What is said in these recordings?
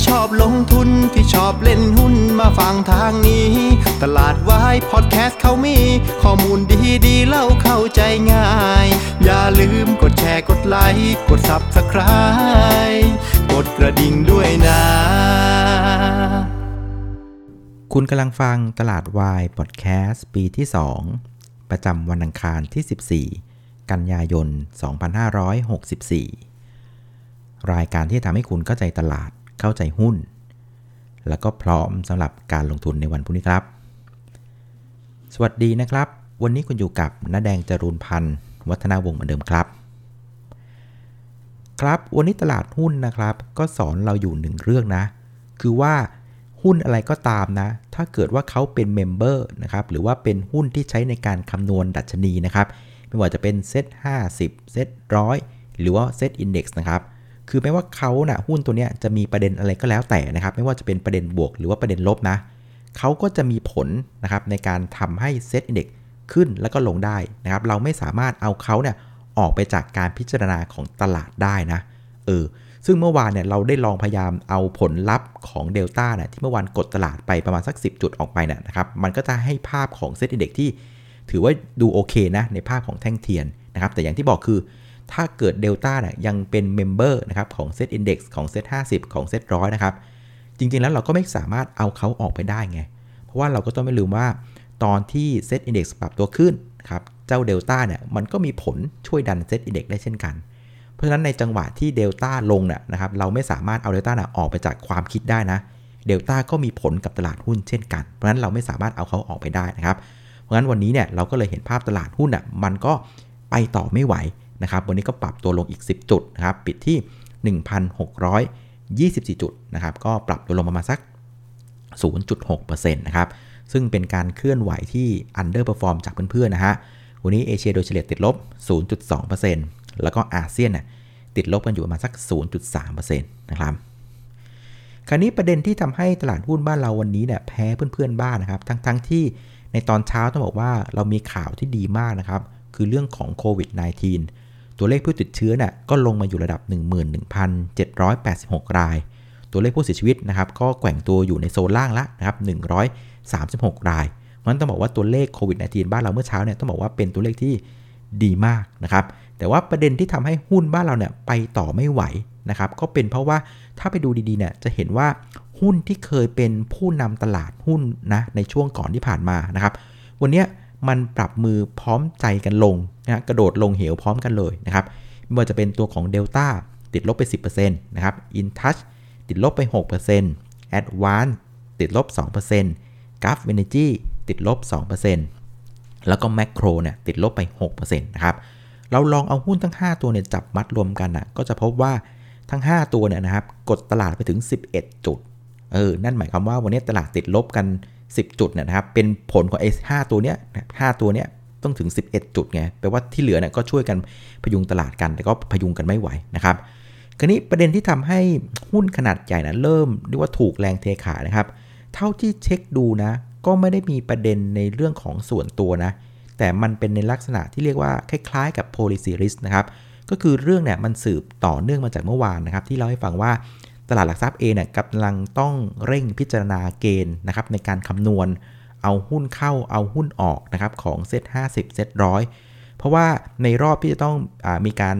ที่ชอบลงทุนที่ชอบเล่นหุ้นมาฟังทางนี้ ตลาดวายพอดแคสต์เขามี ข้อมูลดีดีเล่าเข้าใจง่าย อย่าลืมกดแชร์กดไลค์กด Subscribe กดกระดิ่งด้วยนะ คุณกำลังฟังตลาดวายพอดแคสต์ปีที่ 2 ประจำวันอังคารที่ 14 กันยายน 2564รายการที่ทำให้คุณเข้าใจตลาด เข้าใจหุ้น แล้วก็พร้อมสำหรับการลงทุนในวันพรุ่งนี้ครับ สวัสดีนะครับ วันนี้คุณอยู่กับน้าแดงจรูนพันธ์วัฒนาวงศ์เหมือนเดิมครับ ครับวันนี้ตลาดหุ้นนะครับ ก็สอนเราอยู่หนึ่งเรื่องนะ คือว่าหุ้นอะไรก็ตามนะ ถ้าเกิดว่าเขาเป็นเมมเบอร์นะครับ หรือว่าเป็นหุ้นที่ใช้ในการคำนวณดัชนีนะครับ ไม่ว่าจะเป็นเซ็ต50เซ็ตร้อยหรือว่าเซ็ตอินดี x นะครับ คือไม่ว่าเขานะ่ะหุ้นตัวเนี้ยจะมีประเด็นอะไรก็แล้วแต่นะครับ ไม่ว่าจะเป็นประเด็นบวกหรือว่าประเด็นลบนะเขาก็จะมีผลนะครับในการทำให้ SET Index ขึ้นแล้วก็ลงได้นะครับ เราไม่สามารถเอาเขาเนี่ยออกไปจากการพิจารณาของตลาดได้นะเออซึ่งเมื่อวานเนี่ยเราได้ลองพยายามเอาผลลัพธ์ของเดลต้าเนี่ยที่เมื่อวานกดตลาดไปประมาณสัก 10 จุดออกไปเนี่ยนะครับ มันก็จะให้ภาพของเซ็ตอินเดี x ที่ถือว่าดูโอเคนะในภาพของแท่งเทียนนะครับ แต่อย่างที่บอกคือ ถ้าเกิดเดลต้าเนี่ยยังเป็นเมมเบอร์นะครับของเซตอินดี x ของเซต50 ของเซตร้อยนะครับ จริงๆแล้วเราก็ไม่สามารถเอาเขาออกไปได้ไง เพราะว่าเราก็ต้องไม่ลืมว่าตอนที่ SET Index ปรับตัวขึ้นครับเจ้าเดลต้าเนี่ยมันก็มีผลช่วยดันเซตอินดี x ได้เช่นกัน เพราะฉะนั้นในจังหวะที่เดลต้าลงเนี่ยนะครับเราไม่สามารถเอาเดลต้าออกไปจากความคิดได้นะเดลต้าก็มีผลกับตลาดหุ้นเช่นกัน เพราะฉะนั้นเราไม่สามารถเอาเขาออกไปได้นะครับ เพราะฉะนั้นวันนี้เนี่ยเราก็เลยเห็นภาพตลาดหุ้นอะมันก็ไปต่อไม่ไหว นะครับวันนี้ก็ปรับตัวลงอีก 10 จุดนะครับปิดที่ 1,624 จุดนะครับก็ปรับตัวลงประมาณสัก 0.6%นะครับซึ่งเป็นการเคลื่อนไหวที่ underperform จากเพื่อนๆนะฮะวันนี้เอเชียโดยเฉลี่ยติดลบ 0.2%แล้วก็อาเซียนน่ะติดลบกันอยู่ประมาณสัก 0.3%นะครับคราวนี้ประเด็นที่ทำให้ตลาดหุ้นบ้านเราวันนี้เนี่ยแพ้เพื่อนๆบ้านนะครับทั้งๆทที่ในตอนเช้าต้องบอกว่าเรามีข่าวที่ดีมากนะครับ คือเรื่องของโควิด -19 ตัวเลขผู้ติดเชื้อน่ะก็ลงมาอยู่ระดับ 11,786 ราย ตัวเลขผู้เสียชีวิตนะครับก็แกว่งตัวอยู่ในโซนล่างละนะครับ136 รายเพราะฉะนั้นต้องบอกว่าตัวเลขโควิด -19 บ้านเราเมื่อเช้าเนี่ยต้องบอกว่าเป็นตัวเลขที่ดีมากนะครับ แต่ว่าประเด็นที่ทำให้หุ้นบ้านเราเนี่ยไปต่อไม่ไหวนะครับก็เป็นเพราะว่าถ้าไปดูดีๆเนี่ยจะเห็นว่าหุ้นที่เคยเป็นผู้นำตลาดหุ้นนะในช่วงก่อนที่ผ่านมานะครับ วันนี้ มันปรับมือพร้อมใจกันลงนะกระโดดลงเหวพร้อมกันเลยนะครับไม่ว่าจะเป็นตัวของ Delta ติดลบไป 10%นะครับ InTouch ติดลบไป 6% Advance ติดลบ 2% g u f Energy ติดลบ 2%แล้วก็ Macro เนี่ยติดลบไป 6%นะครับเราลองเอาหุ้นทั้ง 5 ตัวเนี่ยจับมัดรวมกันนะก็จะพบว่าทั้ง 5 ตัวเนี่ยนะครับกดตลาดไปถึง 11 จุดเออนั่นหมายความว่าวันนี้ตลาดติดลบกัน 10 จุดเนี่ยนะครับ เป็นผลของไอ้5ตัวเนี้ย5ตัวเนี้ยต้องถึง 11 จุดไง แปลว่าที่เหลือเนี่ยก็ช่วยกันพยุงตลาดกัน แต่ก็พยุงกันไม่ไหวนะครับ คราวนี้ประเด็นที่ทำให้หุ้นขนาดใหญ่นะเริ่มเรียกว่าถูกแรงเทขายนะครับ เท่าที่เช็คดูนะ ก็ไม่ได้มีประเด็นในเรื่องของส่วนตัวนะ แต่มันเป็นในลักษณะที่เรียกว่าคล้ายๆ กับ policy risk นะครับ ก็คือเรื่องเนี่ยมันสืบต่อเนื่องมาจากเมื่อวานนะครับ ที่เราให้ฟังว่า ตลาดหลักทรัพย์เองเนี่ยกำลังต้องเร่งพิจารณาเกณฑ์นะครับในการคำนวณเอาหุ้นเข้าเอาหุ้นออกนะครับของเซ็ต50เซ็ตร้อยเพราะว่าในรอบที่จะต้องอมีการ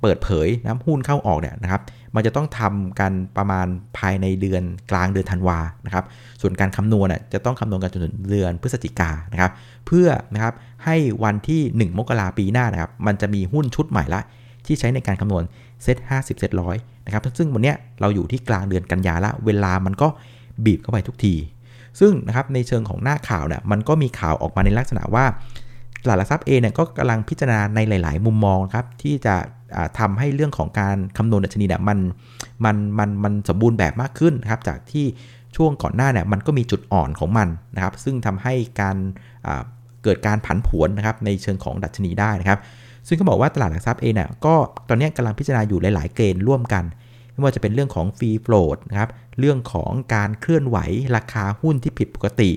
เปิดเผยนะหุ้นเข้าออกเนี่ยนะครับมันจะต้องทำกันประมาณภายในเดือนกลางเดือนธันวานะครับ ส่วนการคำนวณน่ยจะต้องคำนวณกันจนถึงเดือนพฤศจิกานะครับ เพื่อนะครับให้วันที่ 1 มกราปีหน้านะครับ มันจะมีหุ้นชุดใหม่ละ ที่ใช้ในการคำนวณเซต50เซตร้อย นะครับซึ่งวันนี้เราอยู่ที่กลางเดือนกันยาละ เวลามันก็บีบเข้าไปทุกที ซึ่งนะครับในเชิงของหน้าข่าวเนี่ยมันก็มีข่าวออกมาในลักษณะว่าตลาดหลักทรัพย์เองเนี่ยก็กำลังพิจารณาในหลาย ๆ มุมมองครับที่จะทำให้เรื่องของการคำนวณดัชนีเนี่ยมันมันมันมันสมบูรณ์แบบมากขึ้นครับจากที่ช่วงก่อนหน้าเนี่ยมันก็มีจุดอ่อนของมันนะครับซึ่งทำให้การเกิดการผันผวนนะครับในเชิงของดัชนีได้นะครับ ซึ่งก็บอกว่าตลาดหลักทรัพย์เองเนี่ยก็ตอนนี้กำลังพิจารณาอยู่หลาย ๆ เกณฑ์ร่วมกัน ไม่ว่าจะเป็นเรื่องของ free float นะครับเรื่องของการเคลื่อนไหวราคาหุ้นที่ผิดปกติ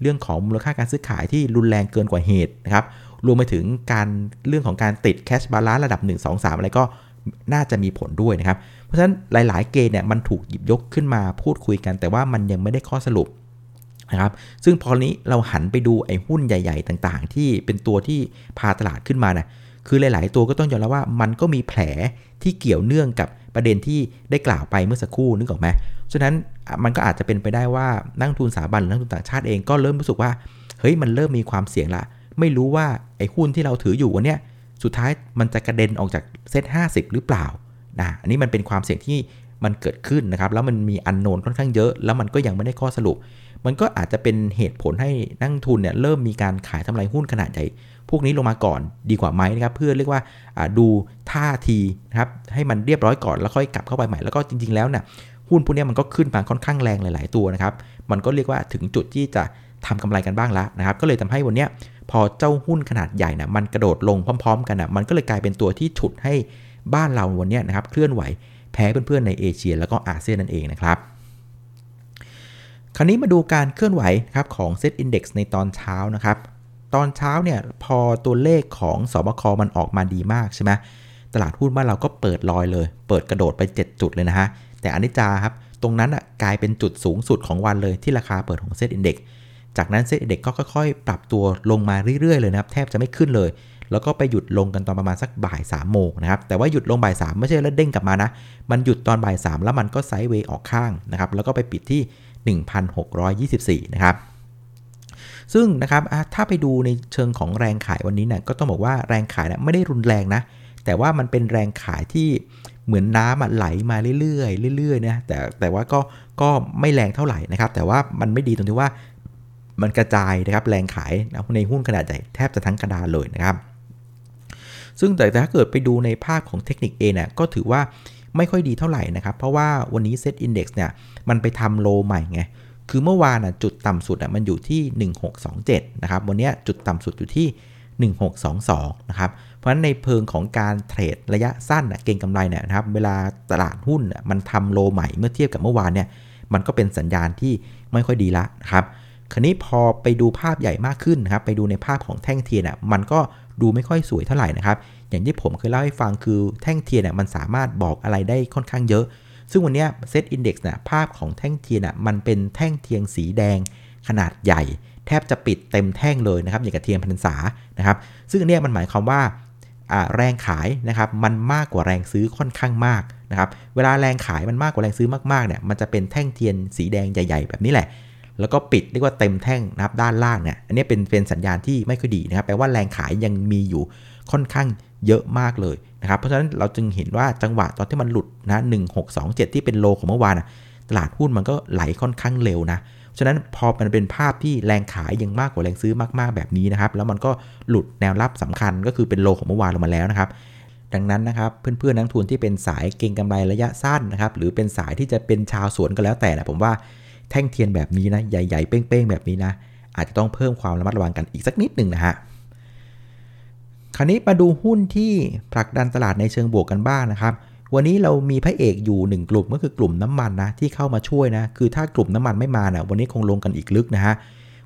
เรื่องของมูลค่าการซื้อขายที่รุนแรงเกินกว่าเหตุนะครับรวมไปถึงการเรื่องของการติด cash balance ระดับ 1 2 3 อะไรก็น่าจะมีผลด้วยนะครับ เพราะฉะนั้นหลาย ๆ เกณฑ์เนี่ยมันถูกหยิบยกขึ้นมาพูดคุยกัน แต่ว่ามันยังไม่ได้ข้อสรุปนะครับ ซึ่งพอนี้เราหันไปดูไอ้หุ้นใหญ่ ๆ ต่าง ๆ ที่เป็นตัวที่พาตลาดขึ้นมานะ คือหลาย ๆ ตัวก็ต้องยอมรับว่ามันก็มีแผลที่เกี่ยวเนื่องกับประเด็นที่ได้กล่าวไปเมื่อสักครู่นึกออกไหมฉะนั้นมันก็อาจจะเป็นไปได้ว่านักทุนสถาบันหรือนักทุนต่างชาติเองก็เริ่มรู้สึกว่าเฮ้ยมันเริ่มมีความเสี่ยงละ ไม่รู้ว่าไอ้หุ้นที่เราถืออยู่วันเนี้ยสุดท้ายมันจะกระเด็นออกจากเซ็ต50หรือเปล่านะอันนี้มันเป็นความเสี่ยงที่มันเกิดขึ้นนะครับแล้วมันมีอันโนนค่อนข้างเยอะ แล้วมันก็ยังไม่ได้ข้อสรุป มันก็อาจจะเป็นเหตุผลให้นักทุนเนี่ยเริ่มมีการขายทำลายหุ้นขนาดใหญ่พวกนี้ลงมาก่อนดีกว่าไหมนะครับ เพื่อเรียกว่าดูท่าทีนะครับให้มันเรียบร้อยก่อนแล้วค่อยกลับเข้าไปใหม่แล้วก็จริง ๆแล้วเนี่ยหุ้นพวกนี้มันก็ขึ้นมาค่อนข้างแรงหลาย ๆ ตัวนะครับ มันก็เรียกว่าถึงจุดที่จะทำกำไรกันบ้างแล้วนะครับ ก็เลยทำให้วันนี้พอเจ้าหุ้นขนาดใหญ่นะมันกระโดดลงพร้อม ๆ กันนะมันก็เลยกลายเป็นตัวที่ฉุดให้บ้านเราวันนี้นะครับเคลื่อนไหวแพ้เพื่อน ๆ ในเอเชีย แล้วก็อาเซียนนั่นเองนะครับ คราวนี้มาดูการเคลื่อนไหวครับของเซตอินดี x ในตอนเช้านะครับ ตอนเช้าเนี่ยพอตัวเลขของสบคมันออกมาดีมากใช่ไหมตลาดหุ้นบ้านเราก็เปิดลอยเลย เปิดกระโดดไป 7 จุดเลยนะฮะ แต่อนิจจาครับ ตรงนั้นอะกลายเป็นจุดสูงสุดของวันเลยที่ราคาเปิดของเซตอินดี x จากนั้น SET Index ก็ค่อยๆ ปรับตัวลงมาเรื่อยๆเลยนะครับ แทบจะไม่ขึ้นเลย แล้วก็ไปหยุดลงกันตอนประมาณสักบ่าย3ามโมงนะครับ แต่ว่าหยุดลงบ่าย3ไม่ใช่แล้วเด้งกลับมานะ มันหยุดตอนบ่าย3แล้วมันก็ sideway ออกข้างนะครับ แล้วก็ไปปิดที่ 1,624 นะครับซึ่งนะครับถ้าไปดูในเชิงของแรงขายวันนี้เนี่ยก็ต้องบอกว่าแรงขายเนี่ยไม่ได้รุนแรงนะ แต่ว่ามันเป็นแรงขายที่เหมือนน้ำไหลมาเรื่อยๆเรื่อยๆนะแต่แต่ว่าก็ก็ไม่แรงเท่าไหร่นะครับ แต่ว่ามันไม่ดีตรงที่ว่ามันกระจายนะครับแรงขายในหุ้นขนาดใหญ่แทบจะทั้งกระดานเลยนะครับ ซึ่งแต่ถ้าเกิดไปดูในภาพของเทคนิคเองเนี่ยก็ถือว่า ไม่ค่อยดีเท่าไหร่นะครับ เพราะว่าวันนี้เซตอินดี x เนี่ยมันไปทำโลใหม่ไง คือเมื่อวานจุดต่ำสุดมันอยู่ที่ 1627 นะครับ วันนี้จุดต่ำสุดอยู่ที่ 1622 นะครับ เพราะฉะนั้นในเชิงของการเทรดระยะสั้นเก็งกำไรเนี่ยนะครับ เวลาตลาดหุ้นมันทำ low ใหม่เมื่อเทียบกับเมื่อวานเนี่ย มันก็เป็นสัญญาณที่ไม่ค่อยดีละนะครับคราวนี้พอไปดูภาพใหญ่มากขึ้นนะครับ ไปดูในภาพของแท่งเทียนอะ มันก็ดูไม่ค่อยสวยเท่าไหร่นะครับ อย่างที่ผมเคยเล่าให้ฟังคือแท่งเทียนอะมันสามารถบอกอะไรได้ค่อนข้างเยอะ ซึ่งวันนี้ SET Index เนี่ยภาพของแท่งเทียนอะมันเป็นแท่งเทียนสีแดงขนาดใหญ่ แทบจะปิดเต็มแท่งเลยนะครับอย่างกับเทียนพรรษานะครับซึ่งอันนี้มันหมายความว่าแรงขายนะครับมันมากกว่าแรงซื้อค่อนข้างมากนะครับเวลาแรงขายมันมากกว่าแรงซื้อมากๆเนี่ยมันจะเป็นแท่งเทียนสีแดงใหญ่ ๆ แบบนี้แหละ แล้วก็ปิดเรียกว่าเต็มแท่งนะครับด้านล่างเนี่ยอันนี้เป็นเป็นสัญญาณที่ไม่ค่อยดีนะครับแปลว่าแรงขายยังมีอยู่ค่อนข้าง เยอะมากเลยนะครับ เพราะฉะนั้นเราจึงเห็นว่าจังหวะตอนที่มันหลุดนะหนึ่งหกสองเจ็ดที่เป็นโลของเมื่อวานตลาดหุ้นมันก็ไหลค่อนข้างเร็วนะฉะนั้นพอมันเป็นภาพที่แรงขายยังมากกว่าแรงซื้อมากๆแบบนี้นะครับ แล้วมันก็หลุดแนวรับสำคัญก็คือเป็นโลของเมื่อวานลงมาแล้วนะครับ ดังนั้นนะครับเพื่อนๆนักทุนที่เป็นสายเก็งกำไรระยะสั้นนะครับ หรือเป็นสายที่จะเป็นชาวสวนก็แล้วแต่นะผมว่าแท่งเทียนแบบนี้นะใหญ่ๆเป้งๆแบบนี้นะอาจจะต้องเพิ่มความระมัดระวังกันอีกสักนิดหนึ่งนะฮะ คราวนี้มาดูหุ้นที่ผลักดันตลาดในเชิงบวกกันบ้างนะครับ วันนี้เรามีพระเอกอยู่ 1 กลุ่มก็คือกลุ่มน้ำมันนะที่เข้ามาช่วยนะ คือถ้ากลุ่มน้ำมันไม่มานะวันนี้คงลงกันอีกลึกนะฮะ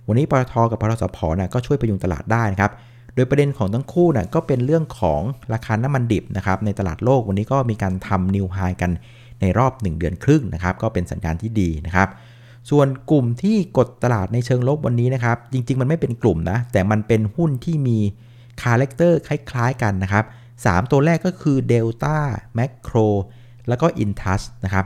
วันนี้ปตทกับพรสพนะก็ช่วยประยุงตลาดได้นะครับ โดยประเด็นของทั้งคู่นะก็เป็นเรื่องของราคาน้ำมันดิบนะครับในตลาดโลกวันนี้ก็มีการทำนิวไฮกันในรอบ 1 เดือนครึ่งนะครับก็เป็นสัญญาณที่ดีนะครับส่วนกลุ่มที่กดตลาดในเชิงลบวันนี้นะครับ จริง ๆ มันไม่เป็นกลุ่มนะ แต่มันเป็นหุ้นที่มี character คล้าย ๆ กันนะครับ 3 ตัวแรกก็คือ Delta Makro แล้วก็ Intouch นะครับ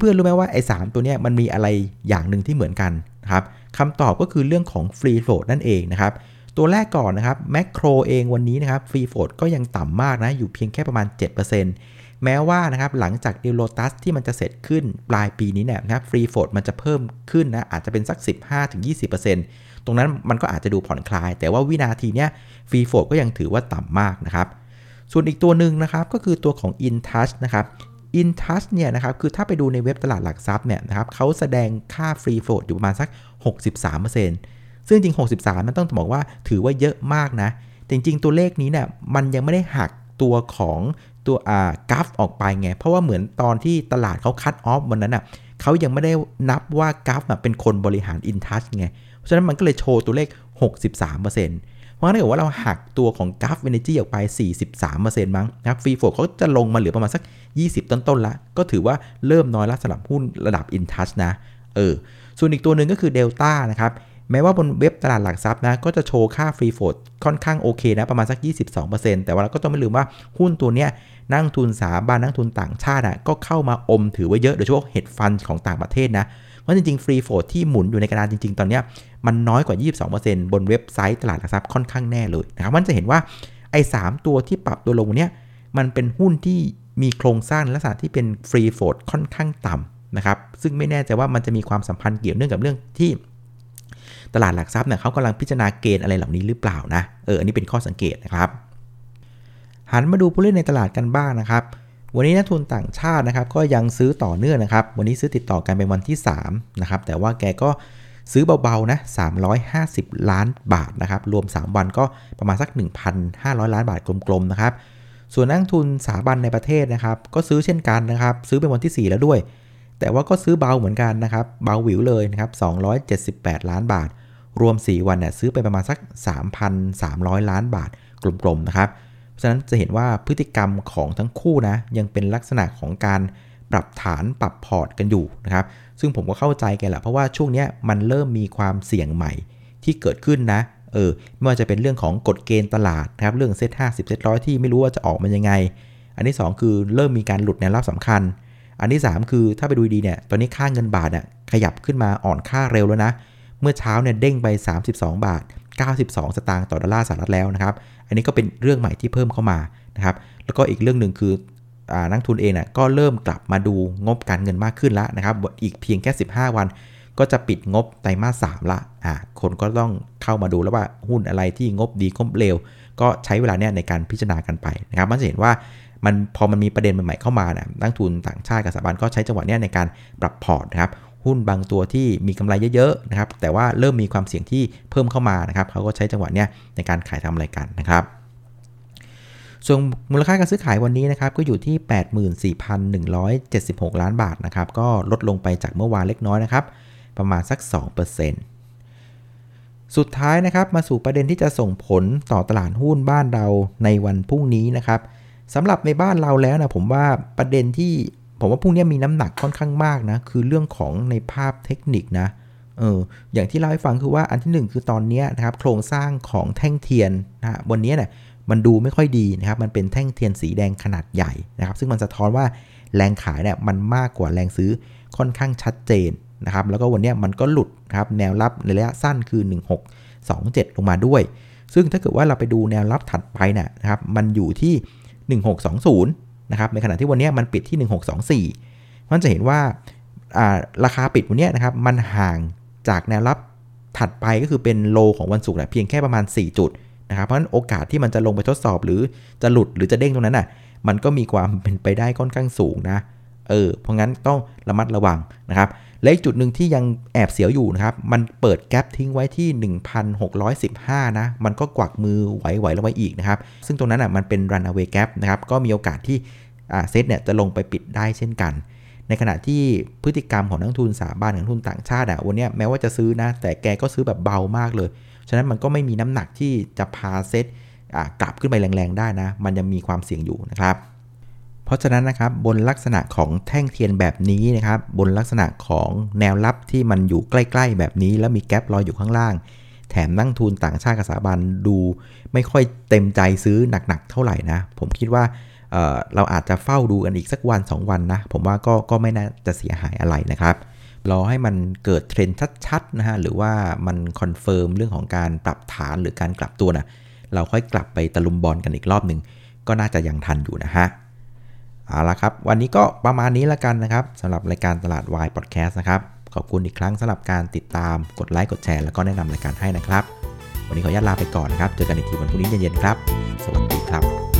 เพื่อนๆ รู้ไหมว่าไอ้ 3 ตัวนี้มันมีอะไรอย่างหนึ่งที่เหมือนกันนะครับคำตอบก็คือเรื่องของ Free Float นั่นเองนะครับ ตัวแรกก่อนนะครับ Makro เองวันนี้นะครับ Free Float ก็ยังต่ำมากนะ อยู่เพียงแค่ประมาณ 7%แม้ว่านะครับหลังจากดีลตัสที่มันจะเสร็จขึ้นปลายปีนี้เนี่ยนะครับ Free Float มันจะเพิ่มขึ้นนะอาจจะเป็นสัก 15-20% ตรงนั้นมันก็อาจจะดูผ่อนคลาย แต่ว่าวินาทีเนี้ยฟรีโฟก็ยังถือว่าต่ำมากนะครับ ส่วนอีกตัวหนึ่งนะครับก็คือตัวของ InTouch นะครับ InTouch เนี่ยนะครับคือถ้าไปดูในเว็บตลาดหลักทรัพย์เนี่ยนะครับเขาแสดงค่าฟรีโฟอยู่ประมาณสัก 63%ซึ่งจริง 63 มันต้องบอกว่าถือว่าเยอะมากนะจริงๆตัวเลขนี้เนี่ยมันยังไม่ได้หักตัวของตัวอ่ากราฟออกไปไง เพราะว่าเหมือนตอนที่ตลาดเขาคัดออฟวันนั้นอะเขายังไม่ได้นับว่า Gulf เป็นคนบริหาร Intouch ไง เพราะฉะนั้นมันก็เลยโชว์ตัวเลข 63%เพราะงั้นถ้าเกิดว่าเราหักตัวของ Gulf Energy ออกไป 43%มั้งนะครับ Free Float เขาจะลงมาเหลือประมาณสัก 20 ต้นๆละ ก็ถือว่าเริ่มน้อยละสำหรับหุ้นระดับ Intouch นะ เออ ส่วนอีกตัวหนึ่งก็คือ Delta นะครับแม้ว่าบนเว็บตลาดหลักทรัพย์นะก็จะโชว์ค่า Free Float ค่อนข้างโอเคนะประมาณสัก 22%แต่ว่าเราก็ต้องไม่ลืมว่าหุ้นตัวเนี้ยนั่งทุนสาบานนั่งทุนต่างชาติอะก็เข้ามาอมถือไว้เยอะโดยเฉพาะเฮดฟันของต่างประเทศนะเราะจริงๆฟรีโฟดที่หมุนอยู่ในกระดานจริง ๆ ตอนนี้มันน้อยกว่า 22%บนเว็บไซต์ตลาดหลักทรัพย์ค่อนข้างแน่เลยนะครับมันจะเห็นว่าไอ้3ตัวที่ปรับตัวลงเนี้ยมันเป็นหุ้นที่มีโครงสร้างลักษณะที่เป็นฟรีโฟดค่อนข้างต่ำนะครับซึ่งไม่แน่ใจว่ามันจะมีความสัมพันธ์เกี่ยวเนื่องกับเรื่องที่ตลาดหลักทรัพย์เนี่ยเขากำลังพิจารณาเกณฑ์อะไรเหล่านี้หรือเปล่านะเอออันนี้เป็นข้อสังเกตนะครับหันมาดูผู้เล่นในตลาดกันบ้างนะครับ วันนี้นักทุนต่างชาตินะครับก็ยังซื้อต่อเนื่องนะครับ วันนี้ซื้อติดต่อกันเป็นวันที่3นะครับ แต่ว่าแกก็ซื้อเบาๆนะ 350 ล้านบาทนะครับ รวม 3 วันก็ประมาณสัก 1,500 ล้านบาทกลมๆนะครับ ส่วนนักทุนสถาบันในประเทศนะครับ ก็ซื้อเช่นกันนะครับ ซื้อเป็นวันที่ 4 แล้วด้วย แต่ว่าก็ซื้อเบาเหมือนกันนะครับ เบาหวิวเลยนะครับ 278 ล้านบาท รวม 4 วันเนี่ยซื้อไปประมาณสัก 3,300 ล้านบาทกลมๆนะครับ ฉะนั้นจะเห็นว่าพฤติกรรมของทั้งคู่นะยังเป็นลักษณะของการปรับฐานปรับพอร์ตกันอยู่นะครับ ซึ่งผมก็เข้าใจแกแหละเพราะว่าช่วงนี้มันเริ่มมีความเสี่ยงใหม่ที่เกิดขึ้นนะเออไม่ว่าจะเป็นเรื่องของกฎเกณฑ์ตลาดนะครับเรื่องเซ็ตห้าสิบเซ็ตร้อยที่ไม่รู้ว่าจะออกมันยังไง อันที่ 2 คือเริ่มมีการหลุดแนวรับสำคัญ อันที่ 3 คือถ้าไปดูดีเนี่ยตอนนี้ค่าเงินบาทเนี่ยขยับขึ้นมาอ่อนค่าเร็วแล้วนะ เมื่อเช้าเนี่ยเด้งไป 32 บาท 92 สตางค์ต่อดอลลาร์สหรัฐแล้วนะครับ อันนี้ก็เป็นเรื่องใหม่ที่เพิ่มเข้ามานะครับ แล้วก็อีกเรื่องหนึ่งคือนักทุนเองนะก็เริ่มกลับมาดูงบการเงินมากขึ้นแล้วนะครับ อีกเพียงแค่ 15 วัน ก็จะปิดงบไตรมาส3ละอ่าคนก็ต้องเข้ามาดูแล้วว่าหุ้นอะไรที่งบดีงบเร็วก็ใช้เวลาเนี่ยในการพิจารณากันไปนะครับ มันจะเห็นว่ามันพอมันมีประเด็นใหม่ๆเข้ามาเนี่ยนักทุนต่างชาติกับสถาบันก็ใช้จังหวะเนี้ยในการปรับพอร์ตนะครับ หุ้นบางตัวที่มีกำไรเยอะๆนะครับแต่ว่าเริ่มมีความเสี่ยงที่เพิ่มเข้ามานะครับเขาก็ใช้จังหวะเนี้ยในการขายทำอะไรกันนะครับส่วนมูลค่าการซื้อขายวันนี้นะครับก็อยู่ที่ 84,176 ล้านบาทนะครับก็ลดลงไปจากเมื่อวานเล็กน้อยนะครับประมาณสัก 2%สุดท้ายนะครับมาสู่ประเด็นที่จะส่งผลต่อตลาดหุ้นบ้านเราในวันพรุ่งนี้นะครับสำหรับในบ้านเราแล้วนะผมว่าประเด็นที่ ผมว่าพวกนี้มีน้ำหนักค่อนข้างมากนะ คือเรื่องของในภาพเทคนิคนะเอออย่างที่เล่าให้ฟังคือว่าอันที่ 1 คือตอนนี้นะครับโครงสร้างของแท่งเทียนนะบนนี้เนี่ยมันดูไม่ค่อยดีนะครับมันเป็นแท่งเทียนสีแดงขนาดใหญ่นะครับ ซึ่งมันสะท้อนว่าแรงขายเนี่ยมันมากกว่าแรงซื้อค่อนข้างชัดเจนนะครับ แล้วก็วันนี้มันก็หลุดครับแนวรับในระยะสั้นคือ 1627 ลงมาด้วย ซึ่งถ้าเกิดว่าเราไปดูแนวรับถัดไปนะครับมันอยู่ที่ 1620 นะครับในขณะที่วันนี้มันปิดที่ 1624 มันจะเห็นว่าราคาปิดวันนี้นะครับมันห่างจากแนวรับถัดไปก็คือเป็นโลของวันศุกร์เพียงแค่ประมาณ 4 จุดนะครับเพราะฉะนั้นโอกาสที่มันจะลงไปทดสอบหรือจะหลุดหรือจะเด้งตรงนั้นน่ะมันก็มีความเป็นไปได้ค่อนข้างสูงนะเออเพราะงั้นต้องระมัดระวังนะครับ และอีกจุดหนึ่งที่ยังแอบเสียวอยู่นะครับ มันเปิดแกลบทิ้งไว้ที่ 1,615 นะ มันก็กวักมือไหวๆลงไปอีกนะครับ ซึ่งตรงนั้นอะมันเป็น runaway gap นะครับ ก็มีโอกาสที่เซตเนี่ยจะลงไปปิดได้เช่นกัน ในขณะที่พฤติกรรมของนักทุนสาบ้านนักทุนต่างชาติอะวันนี้แม้ว่าจะซื้อนะ แต่แกก็ซื้อแบบเบามากเลย ฉะนั้นมันก็ไม่มีน้ำหนักที่จะพาเซตกลับขึ้นไปแรงๆได้นะ มันยังมีความเสี่ยงอยู่นะครับ เพราะฉะนั้นนะครับบนลักษณะของแท่งเทียนแบบนี้นะครับ บนลักษณะของแนวรับที่มันอยู่ใกล้ ๆ แบบนี้ แล้วมี gap ลอยอยู่ข้างล่าง แถมนักลงทุนต่างชาติกับสถาบันดูไม่ค่อยเต็มใจซื้อหนักๆเท่าไหร่นะ ผมคิดว่าเราอาจจะเฝ้าดูกันอีกสักวัน 2 วันนะ ผมว่าก็ก็ไม่น่าจะเสียหายอะไรนะครับรอให้มันเกิดเทรนด์ชัดๆนะฮะหรือว่ามัน confirm เรื่องของการปรับฐานหรือการกลับตัวนะเราค่อยกลับไปตะลุมบอนกันอีกรอบหนึ่งก็น่าจะยังทันอยู่นะฮะ เอาละครับ วันนี้ก็ประมาณนี้ละกันนะครับสำหรับรายการตลาดวายพอดแคสต์นะครับ ขอบคุณอีกครั้งสำหรับการติดตามกดไลค์กดแชร์แล้วก็แนะนำรายการให้นะครับ วันนี้ขออนุญาตลาไปก่อนนะครับ เจอกันอีกทีวันพรุ่งนี้เย็นๆครับ สวัสดีครับ